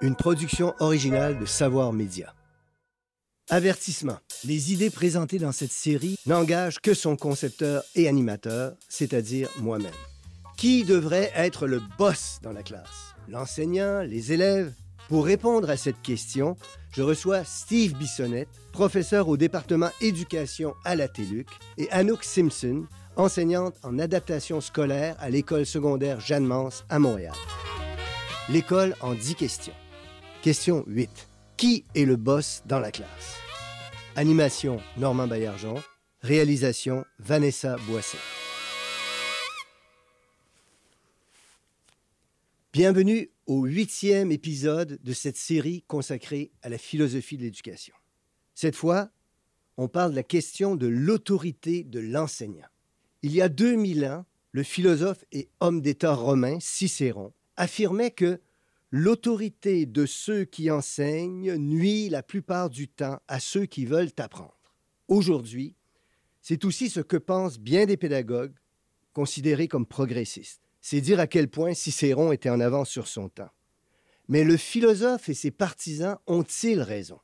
une production originale de Savoir Média. Avertissement. Les idées présentées dans cette série n'engagent que son concepteur et animateur, c'est-à-dire moi-même. Qui devrait être le boss dans la classe? L'enseignant, les élèves? Pour répondre à cette question, je reçois Steve Bissonnette, professeur au département éducation à la TELUC, et Anouk Simpson, enseignante en adaptation scolaire à l'école secondaire Jeanne-Mance à Montréal. L'école en 10 questions. Question 8. Qui est le boss dans la classe? Animation Normand Baillargeon. Réalisation Vanessa Boisset. Bienvenue au huitième épisode de cette série consacrée à la philosophie de l'éducation. Cette fois, on parle de la question de l'autorité de l'enseignant. Il y a 2000 ans, le philosophe et homme d'État romain Cicéron affirmait que l'autorité de ceux qui enseignent nuit la plupart du temps à ceux qui veulent apprendre. Aujourd'hui, c'est aussi ce que pensent bien des pédagogues considérés comme progressistes. C'est dire à quel point Cicéron était en avance sur son temps. Mais le philosophe et ses partisans ont-ils raison?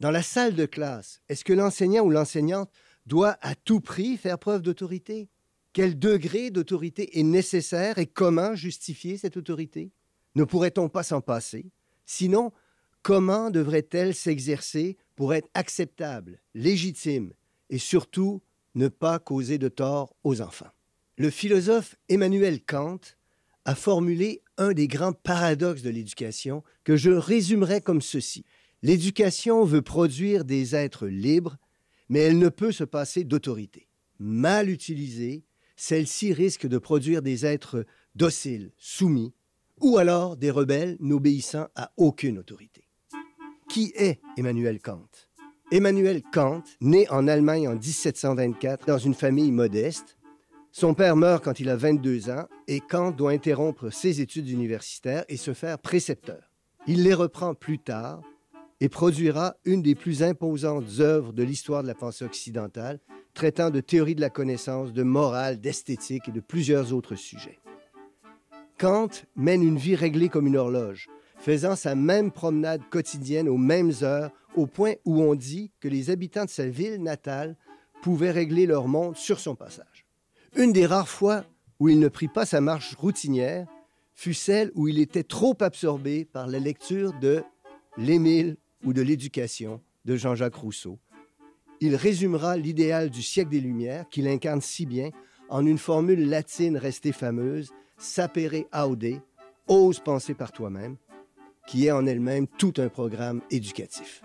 Dans la salle de classe, est-ce que l'enseignant ou l'enseignante doit à tout prix faire preuve d'autorité? Quel degré d'autorité est nécessaire et comment justifier cette autorité? Ne pourrait-on pas s'en passer? Sinon, comment devrait-elle s'exercer pour être acceptable, légitime et surtout ne pas causer de tort aux enfants? Le philosophe Emmanuel Kant a formulé un des grands paradoxes de l'éducation que je résumerai comme ceci. L'éducation veut produire des êtres libres, mais elle ne peut se passer d'autorité. Mal utilisée, celle-ci risque de produire des êtres dociles, soumis, ou alors des rebelles n'obéissant à aucune autorité. Qui est Emmanuel Kant? Emmanuel Kant, né en Allemagne en 1724 dans une famille modeste, son père meurt quand il a 22 ans et Kant doit interrompre ses études universitaires et se faire précepteur. Il les reprend plus tard et produira une des plus imposantes œuvres de l'histoire de la pensée occidentale, traitant de théorie de la connaissance, de morale, d'esthétique et de plusieurs autres sujets. Kant mène une vie réglée comme une horloge, faisant sa même promenade quotidienne aux mêmes heures, au point où on dit que les habitants de sa ville natale pouvaient régler leur monde sur son passage. Une des rares fois où il ne prit pas sa marche routinière fut celle où il était trop absorbé par la lecture de L'Émile ou de l'éducation de Jean-Jacques Rousseau. Il résumera l'idéal du siècle des Lumières qu'il incarne si bien en une formule latine restée fameuse Sapere aude, ose penser par toi-même, qui est en elle-même tout un programme éducatif.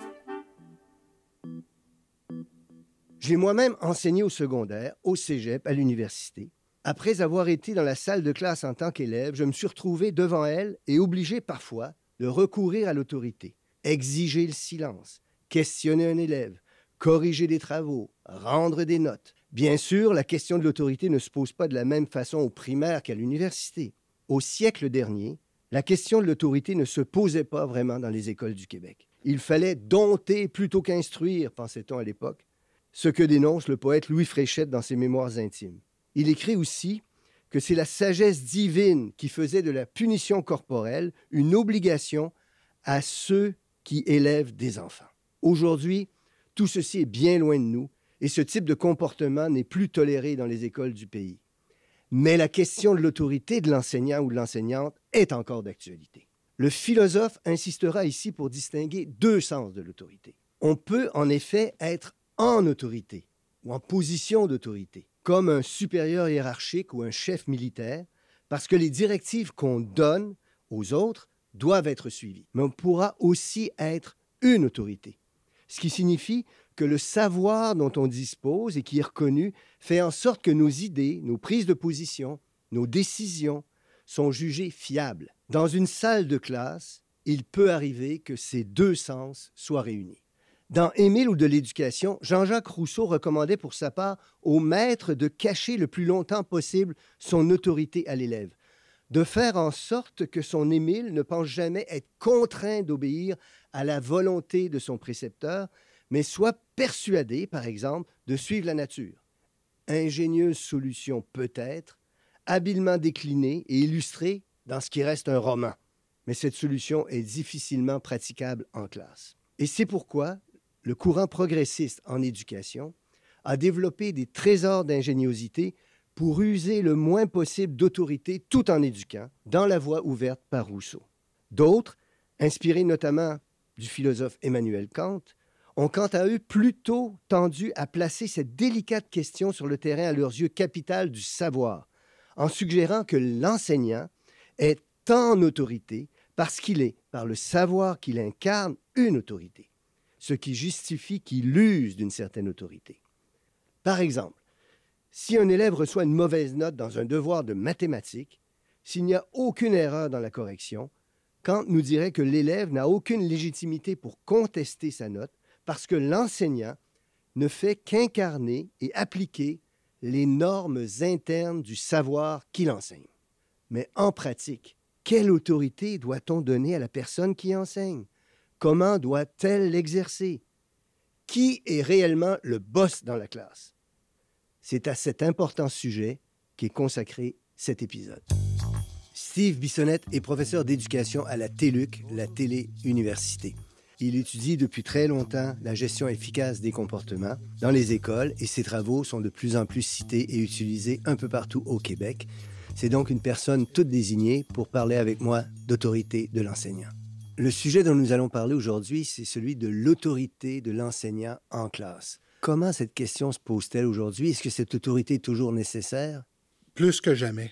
J'ai moi-même enseigné au secondaire, au cégep, à l'université. Après avoir été dans la salle de classe en tant qu'élève, je me suis retrouvé devant elle et obligé parfois de recourir à l'autorité, exiger le silence, questionner un élève, corriger des travaux, rendre des notes, Bien sûr, la question de l'autorité ne se pose pas de la même façon au primaire qu'à l'université. Au siècle dernier, la question de l'autorité ne se posait pas vraiment dans les écoles du Québec. Il fallait dompter plutôt qu'instruire, pensait-on à l'époque, ce que dénonce le poète Louis Fréchette dans ses Mémoires intimes. Il écrit aussi que c'est la sagesse divine qui faisait de la punition corporelle une obligation à ceux qui élèvent des enfants. Aujourd'hui, tout ceci est bien loin de nous et ce type de comportement n'est plus toléré dans les écoles du pays. Mais la question de l'autorité de l'enseignant ou de l'enseignante est encore d'actualité. Le philosophe insistera ici pour distinguer deux sens de l'autorité. On peut en effet être en autorité ou en position d'autorité, comme un supérieur hiérarchique ou un chef militaire, parce que les directives qu'on donne aux autres doivent être suivies. Mais on pourra aussi être une autorité, ce qui signifie que le savoir dont on dispose et qui est reconnu fait en sorte que nos idées, nos prises de position, nos décisions sont jugées fiables. Dans une salle de classe, il peut arriver que ces deux sens soient réunis. Dans Émile ou de l'éducation, Jean-Jacques Rousseau recommandait pour sa part au maître de cacher le plus longtemps possible son autorité à l'élève, de faire en sorte que son Émile ne pense jamais être contraint d'obéir à la volonté de son précepteur, mais soit persuadé, par exemple, de suivre la nature. Ingénieuse solution peut-être, habilement déclinée et illustrée dans ce qui reste un roman. mais cette solution est difficilement praticable en classe. Et c'est pourquoi le courant progressiste en éducation a développé des trésors d'ingéniosité pour user le moins possible d'autorité tout en éduquant, dans la voie ouverte par Rousseau. D'autres, inspirés notamment du philosophe Emmanuel Kant, ont quant à eux plutôt tendu à placer cette délicate question sur le terrain à leurs yeux capital du savoir, en suggérant que l'enseignant est en autorité parce qu'il est, par le savoir qu'il incarne, une autorité, ce qui justifie qu'il use d'une certaine autorité. Par exemple, si un élève reçoit une mauvaise note dans un devoir de mathématiques, s'il n'y a aucune erreur dans la correction, Kant nous dirait que l'élève n'a aucune légitimité pour contester sa note parce que l'enseignant ne fait qu'incarner et appliquer les normes internes du savoir qu'il enseigne. Mais en pratique, quelle autorité doit-on donner à la personne qui enseigne? Comment doit-elle l'exercer? Qui est réellement le boss dans la classe? C'est à cet important sujet qu'est consacré cet épisode. Steve Bissonnette est professeur d'éducation à la TELUC, la Télé-Université. Il étudie depuis très longtemps la gestion efficace des comportements dans les écoles et ses travaux sont de plus en plus cités et utilisés un peu partout au Québec. C'est donc une personne toute désignée pour parler avec moi d'autorité de l'enseignant. Le sujet dont nous allons parler aujourd'hui, c'est celui de l'autorité de l'enseignant en classe. Comment cette question se pose-t-elle aujourd'hui? Est-ce que cette autorité est toujours nécessaire? Plus que jamais.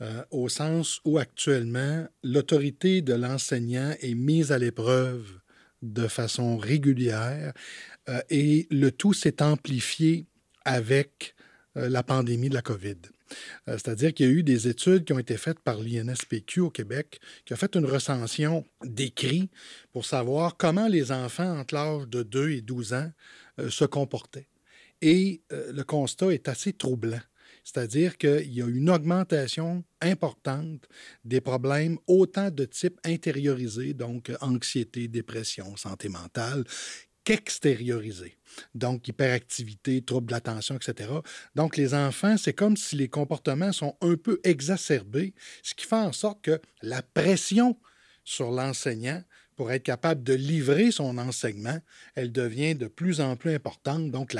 Euh, au sens où actuellement, l'autorité de l'enseignant est mise à l'épreuve de façon régulière euh, et le tout s'est amplifié avec euh, la pandémie de la COVID. Euh, c'est-à-dire qu'il y a eu des études qui ont été faites par l'INSPQ au Québec, qui a fait une recension d'écrits pour savoir comment les enfants entre l'âge de 2 et 12 ans se comportaient. Et le constat est assez troublant. C'est-à-dire qu'il y a une augmentation importante des problèmes autant de type intériorisé, donc anxiété, dépression, santé mentale, qu'extériorisé. Donc, hyperactivité, troubles de l'attention, etc. Donc, les enfants, c'est comme si les comportements sont un peu exacerbés, ce qui fait en sorte que la pression sur l'enseignant pour être capable de livrer son enseignement, elle devient de plus en plus importante. Donc,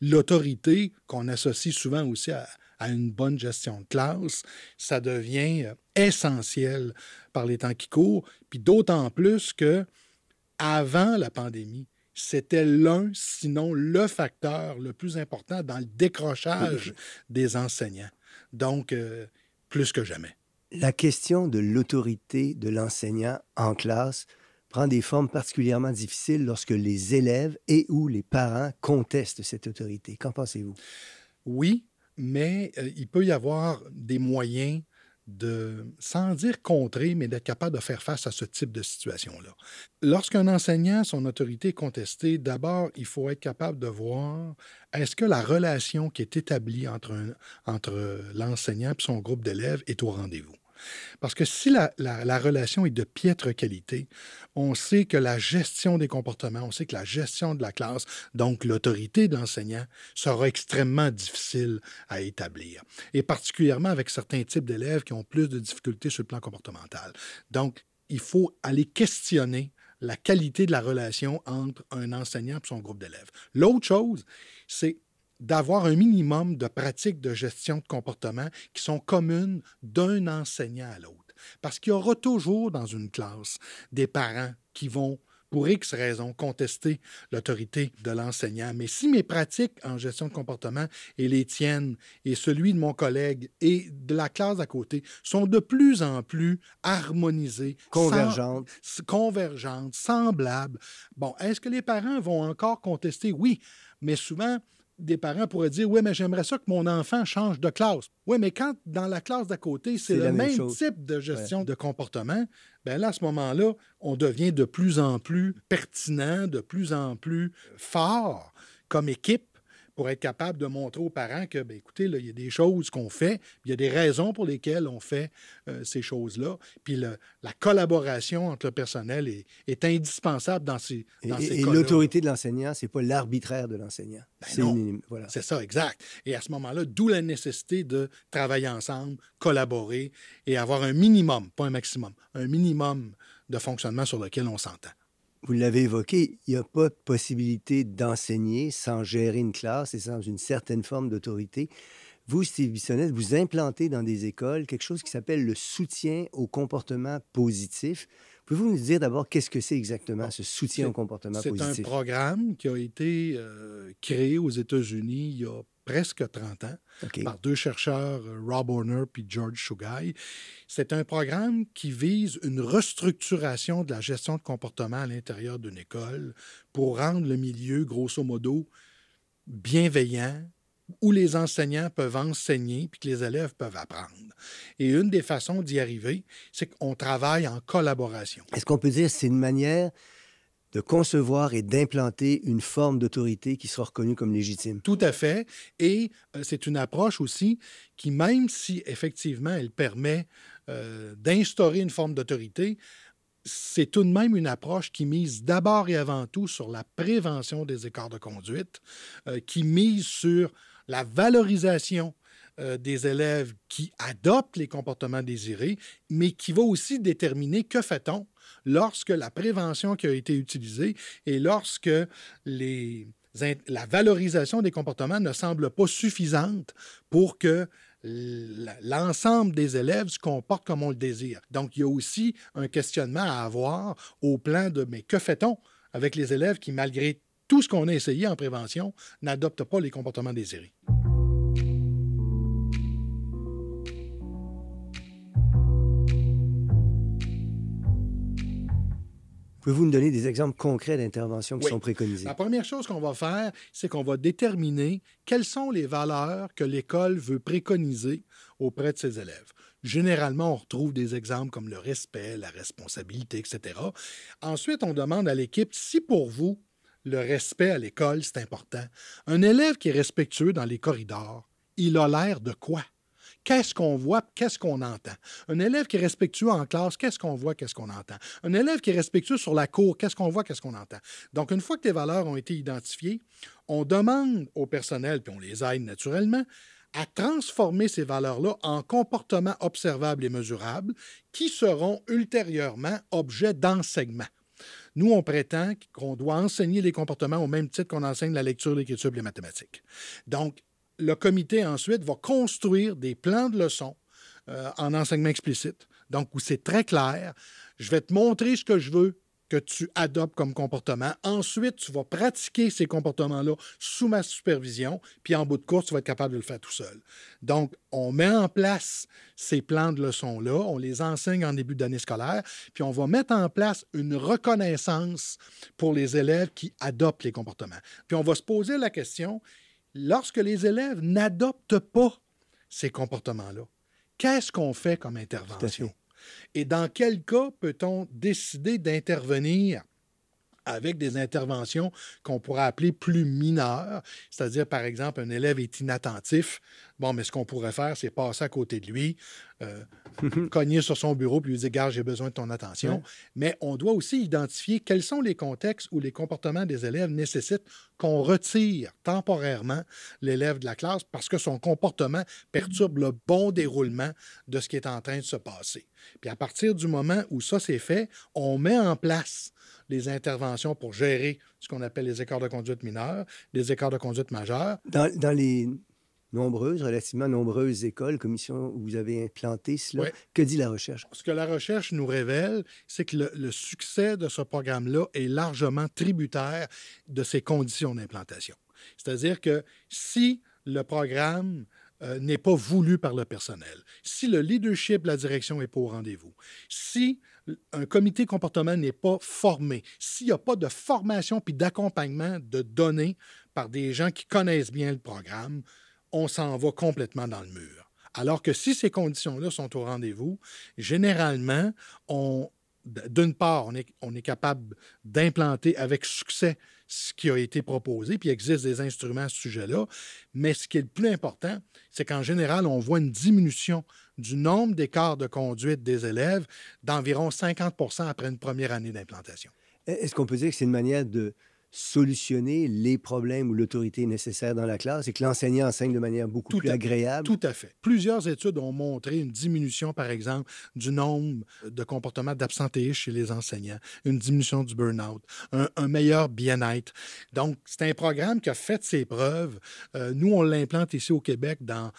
l'autorité qu'on associe souvent aussi à, une bonne gestion de classe, ça devient euh, essentiel par les temps qui courent. Puis d'autant plus que avant la pandémie, c'était l'un, sinon le facteur le plus important dans le décrochage des enseignants. Donc, euh, plus que jamais. La question de l'autorité de l'enseignant en classe prend des formes particulièrement difficiles lorsque les élèves et ou les parents contestent cette autorité. Qu'en pensez-vous? Oui, mais euh, il peut y avoir des moyens de, sans dire contrer, mais d'être capable de faire face à ce type de situation-là. Lorsqu'un enseignant, son autorité est contestée, d'abord, il faut être capable de voir est-ce que la relation qui est établie entre, entre l'enseignant et son groupe d'élèves est au rendez-vous? Parce que si la, relation est de piètre qualité, on sait que la gestion des comportements, on sait que la gestion de la classe, donc l'autorité de l'enseignant, sera extrêmement difficile à établir. Et particulièrement avec certains types d'élèves qui ont plus de difficultés sur le plan comportemental. Donc, il faut aller questionner la qualité de la relation entre un enseignant et son groupe d'élèves. L'autre chose, c'est d'avoir un minimum de pratiques de gestion de comportement qui sont communes d'un enseignant à l'autre. Parce qu'il y aura toujours dans une classe des parents qui vont pour X raisons, contester l'autorité de l'enseignant. Mais si mes pratiques en gestion de comportement et les tiennes et celui de mon collègue et de la classe à côté sont de plus en plus harmonisées, convergentes, convergentes, semblables, bon, est-ce que les parents vont encore contester? Oui, mais souvent, des parents pourraient dire Oui, mais j'aimerais ça que mon enfant change de classe. Oui, mais quand dans la classe d'à côté, c'est le même, type de gestion de comportement, bien là, à ce moment-là, on devient de plus en plus pertinent, de plus en plus fort comme équipe pour être capable de montrer aux parents que, bien, écoutez, là, il y a des choses qu'on fait, il y a des raisons pour lesquelles on fait euh, ces choses-là. Puis la collaboration entre le personnel est, est indispensable dans ces, dans et, ces et l'autorité de l'enseignant, c'est pas l'arbitraire de l'enseignant. Ben c'est une- voilà. C'est ça, exact. Et à ce moment-là, d'où la nécessité de travailler ensemble, collaborer et avoir un minimum, pas un maximum, un minimum de fonctionnement sur lequel on s'entend. Vous l'avez évoqué, il n'y a pas de possibilité d'enseigner sans gérer une classe et sans une certaine forme d'autorité. Vous, Steve Bissonnette, vous implantez dans des écoles quelque chose qui s'appelle le soutien au comportement positif. Pouvez-vous nous dire d'abord qu'est-ce que c'est exactement, ce soutien au comportement C'est un positif? programme qui a été euh, créé aux États-Unis il y a presque 30 ans par deux chercheurs, euh, Rob Horner puis George Sugai. C'est un programme qui vise une restructuration de la gestion de comportement à l'intérieur d'une école pour rendre le milieu, grosso modo, bienveillant, où les enseignants peuvent enseigner puis que les élèves peuvent apprendre. Et une des façons d'y arriver, c'est qu'on travaille en collaboration. Est-ce qu'on peut dire que c'est une manière de concevoir et d'implanter une forme d'autorité qui sera reconnue comme légitime? Tout à fait. Et euh, c'est une approche aussi qui, même si effectivement elle permet euh, d'instaurer une forme d'autorité, c'est tout de même une approche qui mise d'abord et avant tout sur la prévention des écarts de conduite, euh, qui mise sur la valorisation euh, des élèves qui adoptent les comportements désirés, mais qui va aussi déterminer que fait-on lorsque la prévention qui a été utilisée et lorsque la valorisation des comportements ne semble pas suffisante pour que l'ensemble des élèves se comportent comme on le désire. Donc, il y a aussi un questionnement à avoir au plan de mais que fait-on avec les élèves qui, malgré tout ce qu'on a essayé en prévention, n'adoptent pas les comportements désirés? Pouvez-vous nous donner des exemples concrets d'interventions qui Oui. sont préconisées? La première chose qu'on va faire, c'est qu'on va déterminer quelles sont les valeurs que l'école veut préconiser auprès de ses élèves. Généralement, on retrouve des exemples comme le respect, la responsabilité, etc. Ensuite, on demande à l'équipe si pour vous, le respect à l'école, c'est important. Un élève qui est respectueux dans les corridors, il a l'air de quoi? Qu'est-ce qu'on voit, qu'est-ce qu'on entend? Un élève qui est respectueux en classe, qu'est-ce qu'on voit, qu'est-ce qu'on entend? Un élève qui est respectueux sur la cour, qu'est-ce qu'on voit, qu'est-ce qu'on entend? Donc, une fois que les valeurs ont été identifiées, on demande au personnel, puis on les aide naturellement, à transformer ces valeurs-là en comportements observables et mesurables qui seront ultérieurement objets d'enseignement. Nous, on prétend qu'on doit enseigner les comportements au même titre qu'on enseigne la lecture, l'écriture et les mathématiques. Donc, le comité ensuite va construire des plans de leçons euh, en enseignement explicite, donc où c'est très clair. Je vais te montrer ce que je veux que tu adoptes comme comportement. Ensuite, tu vas pratiquer ces comportements-là sous ma supervision, puis en bout de course, tu vas être capable de le faire tout seul. Donc, on met en place ces plans de leçons-là, on les enseigne en début d'année scolaire, puis on va mettre en place une reconnaissance pour les élèves qui adoptent les comportements. Puis on va se poser la question, lorsque les élèves n'adoptent pas ces comportements-là, qu'est-ce qu'on fait comme intervention? Et dans quel cas peut-on décider d'intervenir avec des interventions qu'on pourrait appeler plus mineures, c'est-à-dire, par exemple, un élève est inattentif. Bon, mais ce qu'on pourrait faire, c'est passer à côté de lui, euh, cogner sur son bureau puis lui dire, Garde, j'ai besoin de ton attention. Ouais. Mais on doit aussi identifier quels sont les contextes où les comportements des élèves nécessitent qu'on retire temporairement l'élève de la classe parce que son comportement perturbe le bon déroulement de ce qui est en train de se passer. Puis à partir du moment où ça c'est fait, on met en place les interventions pour gérer ce qu'on appelle les écarts de conduite mineurs, les écarts de conduite majeurs. Dans, dans les nombreuses, relativement nombreuses écoles, commissions où vous avez implanté cela, que dit la recherche? Ce que la recherche nous révèle, c'est que le, le succès de ce programme-là est largement tributaire de ses conditions d'implantation. C'est-à-dire que si le programme euh, n'est pas voulu par le personnel, si le leadership, la direction n'est pas au rendez-vous, si un comité comportement n'est pas formé, s'il n'y a pas de formation puis d'accompagnement de données par des gens qui connaissent bien le programme, on s'en va complètement dans le mur. Alors que si ces conditions-là sont au rendez-vous, généralement, on d'une part, on est, capable d'implanter avec succès ce qui a été proposé, puis il existe des instruments à ce sujet-là. Mais ce qui est le plus important, c'est qu'en général, on voit une diminution du nombre d'écarts de conduite des élèves d'environ 50% après une première année d'implantation. Est-ce qu'on peut dire que c'est une manière de solutionner les problèmes ou l'autorité nécessaire dans la classe et que l'enseignant enseigne de manière beaucoup plus agréable? Tout à fait. Plusieurs études ont montré une diminution, par exemple, du nombre de comportements d'absentéisme chez les enseignants, une diminution du burn-out, un, meilleur bien-être. Donc, c'est un programme qui a fait ses preuves. Euh, nous, on l'implante ici au Québec dans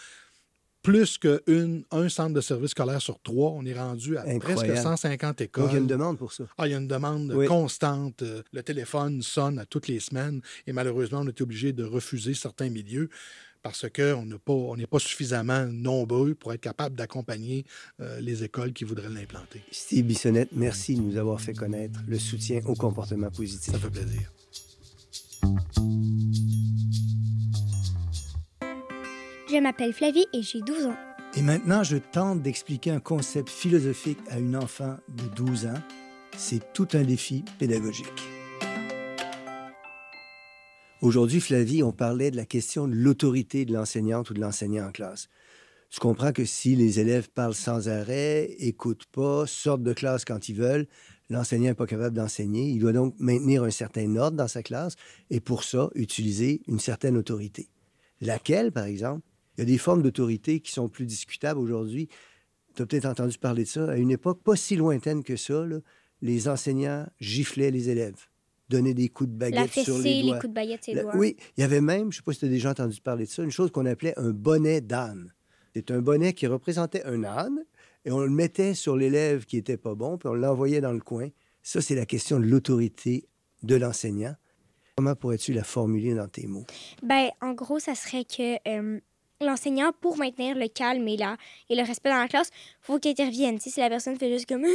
plus qu'un centre de service scolaire sur trois. On est rendu à presque 150 écoles. Donc, il y a une demande pour ça. Ah, il y a une demande constante. Euh, le téléphone sonne à toutes les semaines et malheureusement, on est obligé de refuser certains milieux parce qu'on n'est pas, pas suffisamment nombreux pour être capable d'accompagner euh, les écoles qui voudraient l'implanter. Steve Bissonnette, merci de nous avoir fait connaître le soutien au comportement positif. Ça fait plaisir. Je m'appelle Flavie et j'ai 12 ans. Et maintenant, je tente d'expliquer un concept philosophique à une enfant de 12 ans. C'est tout un défi pédagogique. Aujourd'hui, Flavie, on parlait de la question de l'autorité de l'enseignante ou de l'enseignant en classe. Je comprends que si les élèves parlent sans arrêt, écoutent pas, sortent de classe quand ils veulent, l'enseignant n'est pas capable d'enseigner. Il doit donc maintenir un certain ordre dans sa classe et pour ça, utiliser une certaine autorité. Laquelle, par exemple? Il y a des formes d'autorité qui sont plus discutables aujourd'hui. Tu as peut-être entendu parler de ça. À une époque pas si lointaine que ça, les enseignants giflaient les élèves, donnaient des coups de baguette sur les doigts. les coups de baguette sur les doigts. Oui, il y avait même, je ne sais pas si tu as déjà entendu parler de ça, une chose qu'on appelait un bonnet d'âne. C'est un bonnet qui représentait un âne et on le mettait sur l'élève qui était pas bon, puis on l'envoyait dans le coin. Ça, c'est la question de l'autorité de l'enseignant. Comment pourrais-tu la formuler dans tes mots? Ben, en gros, ça serait que euh, l'enseignant, pour maintenir le calme et, la, et le respect dans la classe, faut qu'il intervienne. si la personne fait juste comme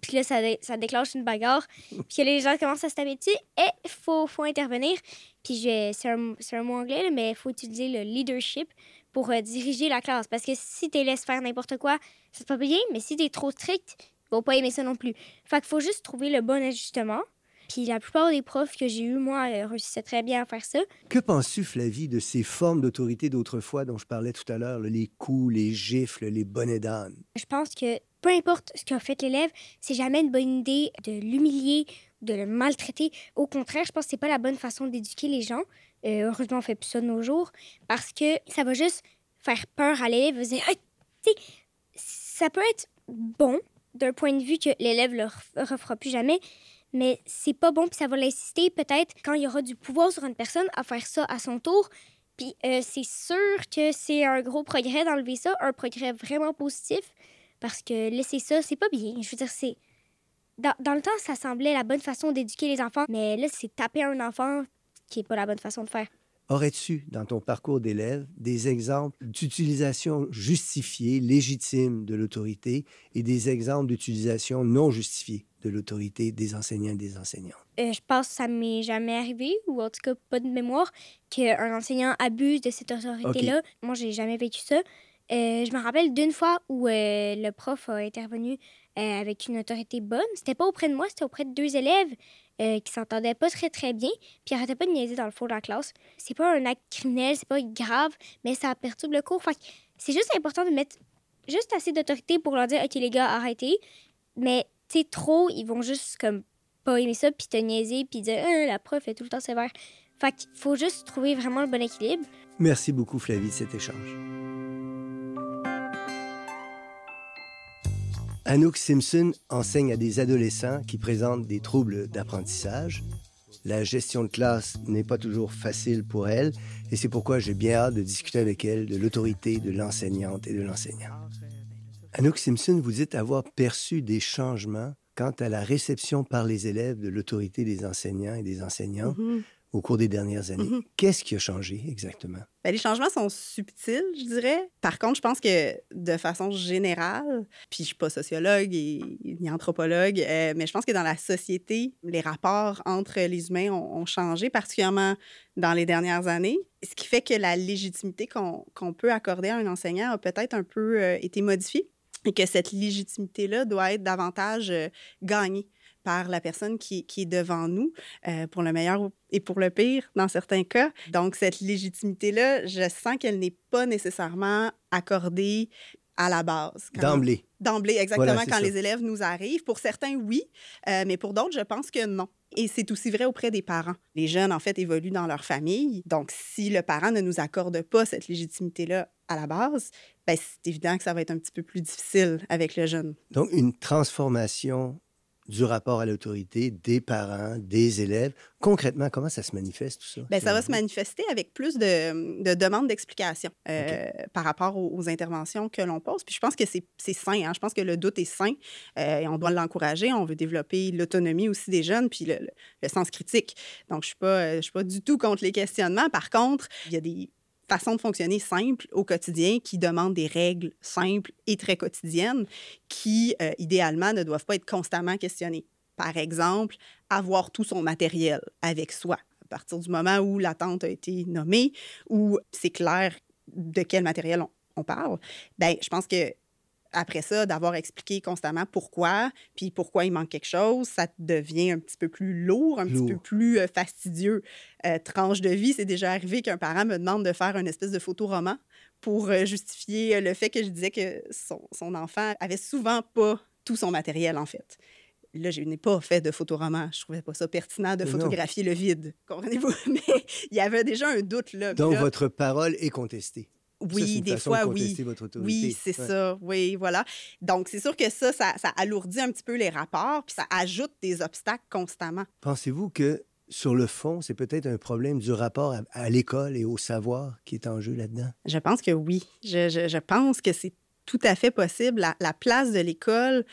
puis là, ça, ça déclenche une bagarre, puis les gens commencent à se taper dessus, et il faut, faut intervenir. Puis c'est un, un, mot anglais, mais il faut utiliser le leadership pour euh, diriger la classe. Parce que si tu laisses faire n'importe quoi, c'est pas bien, mais si tu es trop strict, ils vont pas aimer ça non plus. Fait qu'il faut juste trouver le bon ajustement. Puis la plupart des profs que j'ai eus, moi, euh, réussissaient très bien à faire ça. Que penses-tu, Flavie, de ces formes d'autorité d'autrefois dont je parlais tout à l'heure, les coups, les gifles, les bonnets d'âne? Je pense que peu importe ce qu'a fait l'élève, c'est jamais une bonne idée de l'humilier, de le maltraiter. Au contraire, je pense que c'est pas la bonne façon d'éduquer les gens. Euh, heureusement, on fait plus ça de nos jours parce que ça va juste faire peur à l'élève. ça peut être bon d'un point de vue que l'élève ne le refera plus jamais, mais c'est pas bon, puis ça va l'insister peut-être quand il y aura du pouvoir sur une personne à faire ça à son tour. Puis euh, c'est sûr que c'est un gros progrès d'enlever ça, un progrès vraiment positif, parce que laisser ça, c'est pas bien. Je veux dire, c'est. Dans, dans, le temps, ça semblait la bonne façon d'éduquer les enfants, mais là, c'est taper un enfant qui est pas la bonne façon de faire. Aurais-tu, dans ton parcours d'élève, des exemples d'utilisation justifiée, légitime de l'autorité et des exemples d'utilisation non justifiée? De l'autorité des enseignants et des enseignantes? Euh, je pense que ça m'est jamais arrivé, ou en tout cas pas de mémoire, qu'un enseignant abuse de cette autorité-là. Moi, j'ai jamais vécu ça. Euh, je me rappelle d'une fois où euh, le prof a intervenu avec une autorité bonne. C'était pas auprès de moi, c'était auprès de deux élèves qui s'entendaient pas très très bien, puis il arrêtait pas de niaiser dans le fond de la classe. C'est pas un acte criminel, c'est pas grave, mais ça perturbe le cours. c'est juste important de mettre juste assez d'autorité pour leur dire OK les gars, arrêtez. Mais tu trop, ils vont juste comme pas aimer ça, puis te niaiser, puis dire ah, la prof est tout le temps sévère. Fait qu'il faut juste trouver vraiment le bon équilibre. Merci beaucoup, Flavie, de cet échange. Anouk Simpson enseigne à des adolescents qui présentent des troubles d'apprentissage. La gestion de classe n'est pas toujours facile pour elle et c'est pourquoi j'ai bien hâte de discuter avec elle de l'autorité de l'enseignante et de l'enseignant. Anouk Simpson, vous dites avoir perçu des changements quant à la réception par les élèves de l'autorité des enseignants et des enseignants mm-hmm. au cours des dernières années. Mm-hmm. Qu'est-ce qui a changé exactement? Ben, les changements sont subtils, je dirais. Par contre, je pense que de façon générale, puis je ne suis pas sociologue et, ni anthropologue, euh, mais je pense que dans la société, les rapports entre les humains ont, changé, particulièrement dans les dernières années. Ce qui fait que la légitimité qu'on peut accorder à un enseignant a peut-être un peu euh, été modifiée. Et que cette légitimité-là doit être davantage euh, gagnée par la personne qui, qui est devant nous, euh, pour le meilleur et pour le pire dans certains cas. Donc, cette légitimité-là, je sens qu'elle n'est pas nécessairement accordée à la base. D'emblée. D'emblée, exactement, Voilà, quand ça. les élèves nous arrivent. Pour certains, oui, euh, mais pour d'autres, je pense que non. Et c'est aussi vrai auprès des parents. Les jeunes, en fait, évoluent dans leur famille. Donc, si le parent ne nous accorde pas cette légitimité-là à la base, ben, c'est évident que ça va être un petit peu plus difficile avec le jeune. Donc, une transformation du rapport à l'autorité des parents, des élèves. Concrètement, comment ça se manifeste, tout ça? Ben, ça va se manifester avec plus de, de demandes d'explications euh, par rapport aux, aux interventions que l'on pose. Puis je pense que c'est sain. hein. Je pense que le doute est sain euh, et on doit l'encourager. On veut développer l'autonomie aussi des jeunes puis le, le- le sens critique. Donc, je ne suis, pas, euh, je suis pas du tout contre les questionnements. Par contre, il y a des façons de fonctionner simples au quotidien qui demandent des règles simples et très quotidiennes qui, euh, idéalement, ne doivent pas être constamment questionnées. Par exemple, avoir tout son matériel avec soi. À partir du moment où l'attente a été nommée, où c'est clair de quel matériel on, on parle, ben, je pense que après ça, d'avoir expliqué constamment pourquoi, puis pourquoi il manque quelque chose, ça devient un petit peu plus lourd, un petit peu plus euh, fastidieux. Euh, tranche de vie, c'est déjà arrivé qu'un parent me demande de faire une espèce de photoroman pour euh, justifier le fait que je disais que son, son enfant avait souvent pas tout son matériel, en fait. Là, je n'ai pas fait de photoroman. Je trouvais pas ça pertinent de non. photographier le vide. Comprenez-vous? Mais il y avait déjà un doute là. Donc, là, votre parole est contestée. Oui, une des façon fois, de oui. votre. Oui, c'est Ouais. ça. Oui, voilà. Donc, c'est sûr que ça, ça, ça alourdit un petit peu les rapports, puis ça ajoute des obstacles constamment. Pensez-vous que, sur le fond, c'est peut-être un problème du rapport à, à l'école et au savoir qui est en jeu là-dedans? Je pense que oui. Je, je- je pense que c'est tout à fait possible. La, la place de l'école,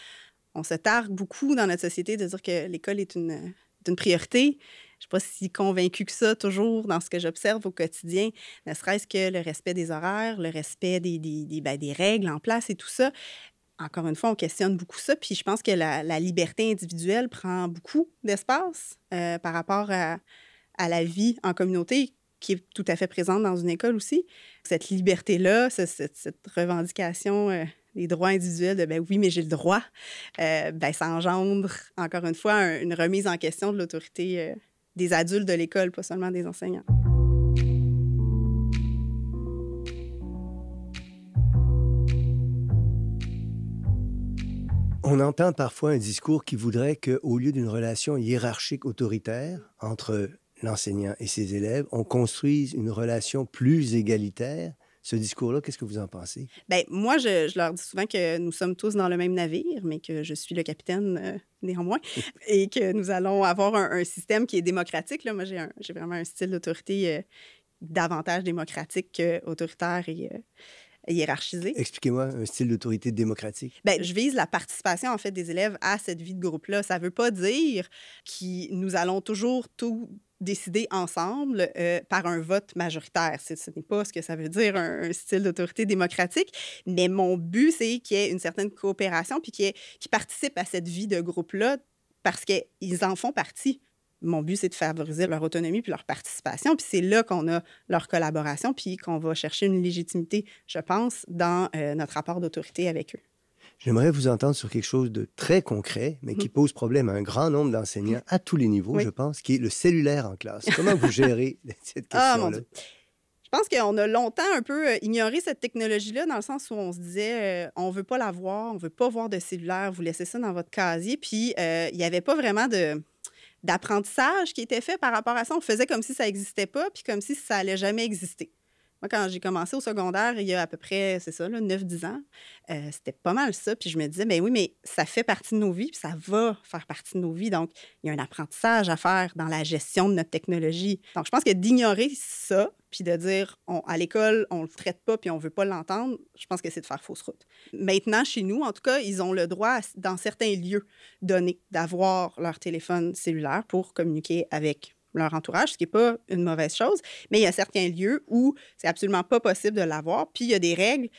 on se targue beaucoup dans notre société de dire que l'école est une, est une priorité. Je ne suis pas si convaincue que ça, toujours, dans ce que j'observe au quotidien, ne serait-ce que le respect des horaires, le respect des, des, des, ben, des règles en place et tout ça. Encore une fois, on questionne beaucoup ça. Puis je pense que la, liberté individuelle prend beaucoup d'espace euh, par rapport à, la vie en communauté qui est tout à fait présente dans une école aussi. Cette liberté-là, ce- cette, cette revendication euh, des droits individuels de ben oui, mais j'ai le droit, euh, ben, ça engendre, encore une fois, un- une remise en question de l'autorité euh, des adultes de l'école, pas seulement des enseignants. On entend parfois un discours qui voudrait qu'au lieu d'une relation hiérarchique autoritaire entre l'enseignant et ses élèves, on construise une relation plus égalitaire. Ce discours-là, qu'est-ce que vous en pensez? Ben, moi, je, je leur dis souvent que nous sommes tous dans le même navire, mais que je suis le capitaine euh, néanmoins, et que nous allons avoir un, un système qui est démocratique. Là. Moi, j'ai vraiment un style d'autorité euh, davantage démocratique qu'autoritaire et euh, hiérarchisé. Expliquez-moi un style d'autorité démocratique. Ben, je vise la participation en fait des élèves à cette vie de groupe-là. Ça ne veut pas dire que nous allons toujours tout décider ensemble euh, par un vote majoritaire. Ce n'est pas ce que ça veut dire un, style d'autorité démocratique, mais mon but, c'est qu'il y ait une certaine coopération puis qu'ils participent à cette vie de groupe-là parce qu'ils en font partie. Mon but, c'est de favoriser leur autonomie puis leur participation. Puis c'est là qu'on a leur collaboration puis qu'on va chercher une légitimité, je pense, dans euh, notre rapport d'autorité avec eux. J'aimerais vous entendre sur quelque chose de très concret, mais qui pose problème à un grand nombre d'enseignants à tous les niveaux, Oui. je pense, qui est le cellulaire en classe. Comment vous gérez cette Ah, mon question-là? Dieu. Je pense qu'on a longtemps un peu euh, ignoré cette technologie-là dans le sens où on se disait euh, on veut pas la voir, on veut pas voir de cellulaire, vous laissez ça dans votre casier. Puis euh, il n'y avait pas vraiment de d'apprentissage qui était fait par rapport à ça. On faisait comme si ça n'existait pas, puis comme si ça allait jamais exister. Moi, quand j'ai commencé au secondaire, il y a à peu près, c'est ça, là, 9-10 ans, euh, c'était pas mal ça. Puis je me disais, ben oui, mais ça fait partie de nos vies, puis ça va faire partie de nos vies. Donc, il y a un apprentissage à faire dans la gestion de notre technologie. Donc, je pense que d'ignorer ça, puis de dire, à l'école, on le traite pas, puis on veut pas l'entendre, je pense que c'est de faire fausse route. Maintenant, chez nous, en tout cas, ils ont le droit, dans certains lieux donnés, d'avoir leur téléphone cellulaire pour communiquer avec leur entourage, ce qui n'est pas une mauvaise chose. Mais il y a certains lieux où c'est absolument pas possible de l'avoir. Puis il y a des règles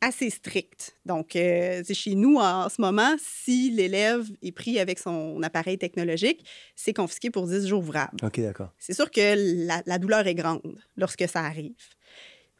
assez strictes. Donc, euh, chez nous, en ce moment, si l'élève est pris avec son appareil technologique, c'est confisqué pour 10 jours ouvrables. OK, d'accord. C'est sûr que la, la douleur est grande lorsque ça arrive.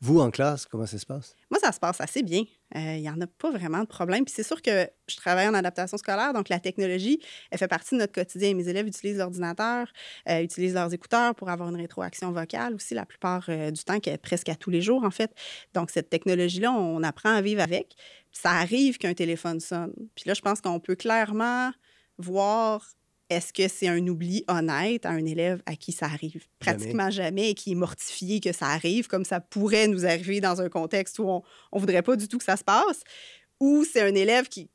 Vous, en classe, comment ça se passe? Moi, ça se passe assez bien. Euh, il n'y en a pas vraiment de problème. Puis c'est sûr que je travaille en adaptation scolaire, donc la technologie, elle fait partie de notre quotidien. Mes élèves utilisent l'ordinateur, euh, utilisent leurs écouteurs pour avoir une rétroaction vocale aussi la plupart euh, du temps, presque à tous les jours en fait. Donc cette technologie-là, on apprend à vivre avec. Ça arrive qu'un téléphone sonne. Puis là, je pense qu'on peut clairement voir est-ce que c'est un oubli honnête à un élève à qui ça arrive? Pratiquement jamais, et qui est mortifié que ça arrive, comme ça pourrait nous arriver dans un contexte où on ne voudrait pas du tout que ça se passe, ou c'est un élève qui,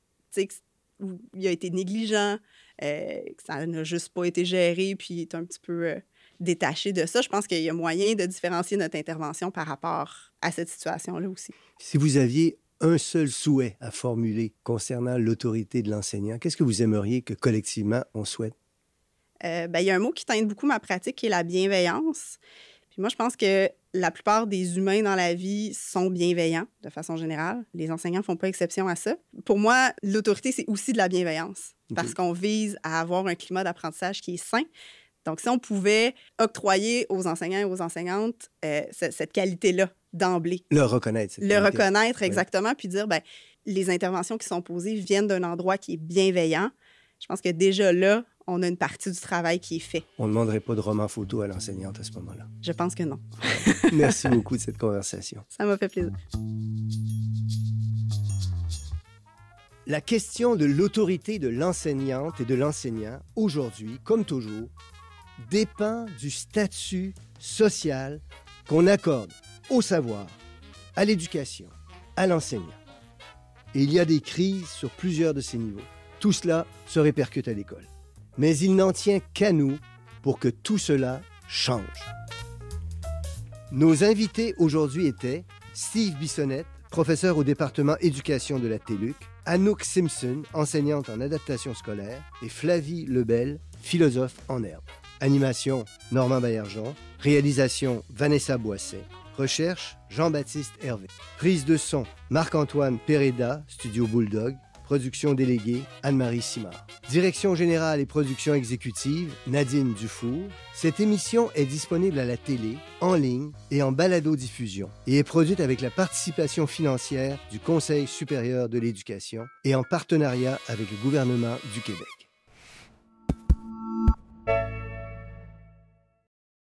où il a été négligent, euh, que ça n'a juste pas été géré, puis est un petit peu euh, détaché de ça. Je pense qu'il y a moyen de différencier notre intervention par rapport à cette situation-là aussi. Si vous aviez un seul souhait à formuler concernant l'autorité de l'enseignant, qu'est-ce que vous aimeriez que collectivement on souhaite? Euh, ben, il y a un mot qui teinte beaucoup ma pratique qui est la bienveillance. Puis moi, je pense que la plupart des humains dans la vie sont bienveillants de façon générale. Les enseignants ne font pas exception à ça. Pour moi, l'autorité, c'est aussi de la bienveillance parce qu'on vise à avoir un climat d'apprentissage qui est sain. Donc, si on pouvait octroyer aux enseignants et aux enseignantes euh, cette qualité-là d'emblée. Le reconnaître. Le reconnaître, exactement, puis dire, ben, les interventions qui sont posées viennent d'un endroit qui est bienveillant. Je pense que déjà là, on a une partie du travail qui est fait. On ne demanderait pas de roman photo à l'enseignante à ce moment-là. Je pense que non. Merci beaucoup de cette conversation. Ça m'a fait plaisir. La question de l'autorité de l'enseignante et de l'enseignant, aujourd'hui, comme toujours, dépend du statut social qu'on accorde au savoir, à l'éducation, à l'enseignant. Et il y a des crises sur plusieurs de ces niveaux. Tout cela se répercute à l'école. Mais il n'en tient qu'à nous pour que tout cela change. Nos invités aujourd'hui étaient Steve Bissonnette, professeur au département éducation de la TELUC, Anouk Simpson, enseignante en adaptation scolaire, et Flavie Lebel, philosophe en herbe. Animation, Normand Baillargeon. Réalisation, Vanessa Boisset. Recherche, Jean-Baptiste Hervé. Prise de son, Marc-Antoine Pereda, Studio Bulldog. Production déléguée, Anne-Marie Simard. Direction générale et production exécutive, Nadine Dufour. Cette émission est disponible à la télé, en ligne et en balado-diffusion et est produite avec la participation financière du Conseil supérieur de l'éducation et en partenariat avec le gouvernement du Québec.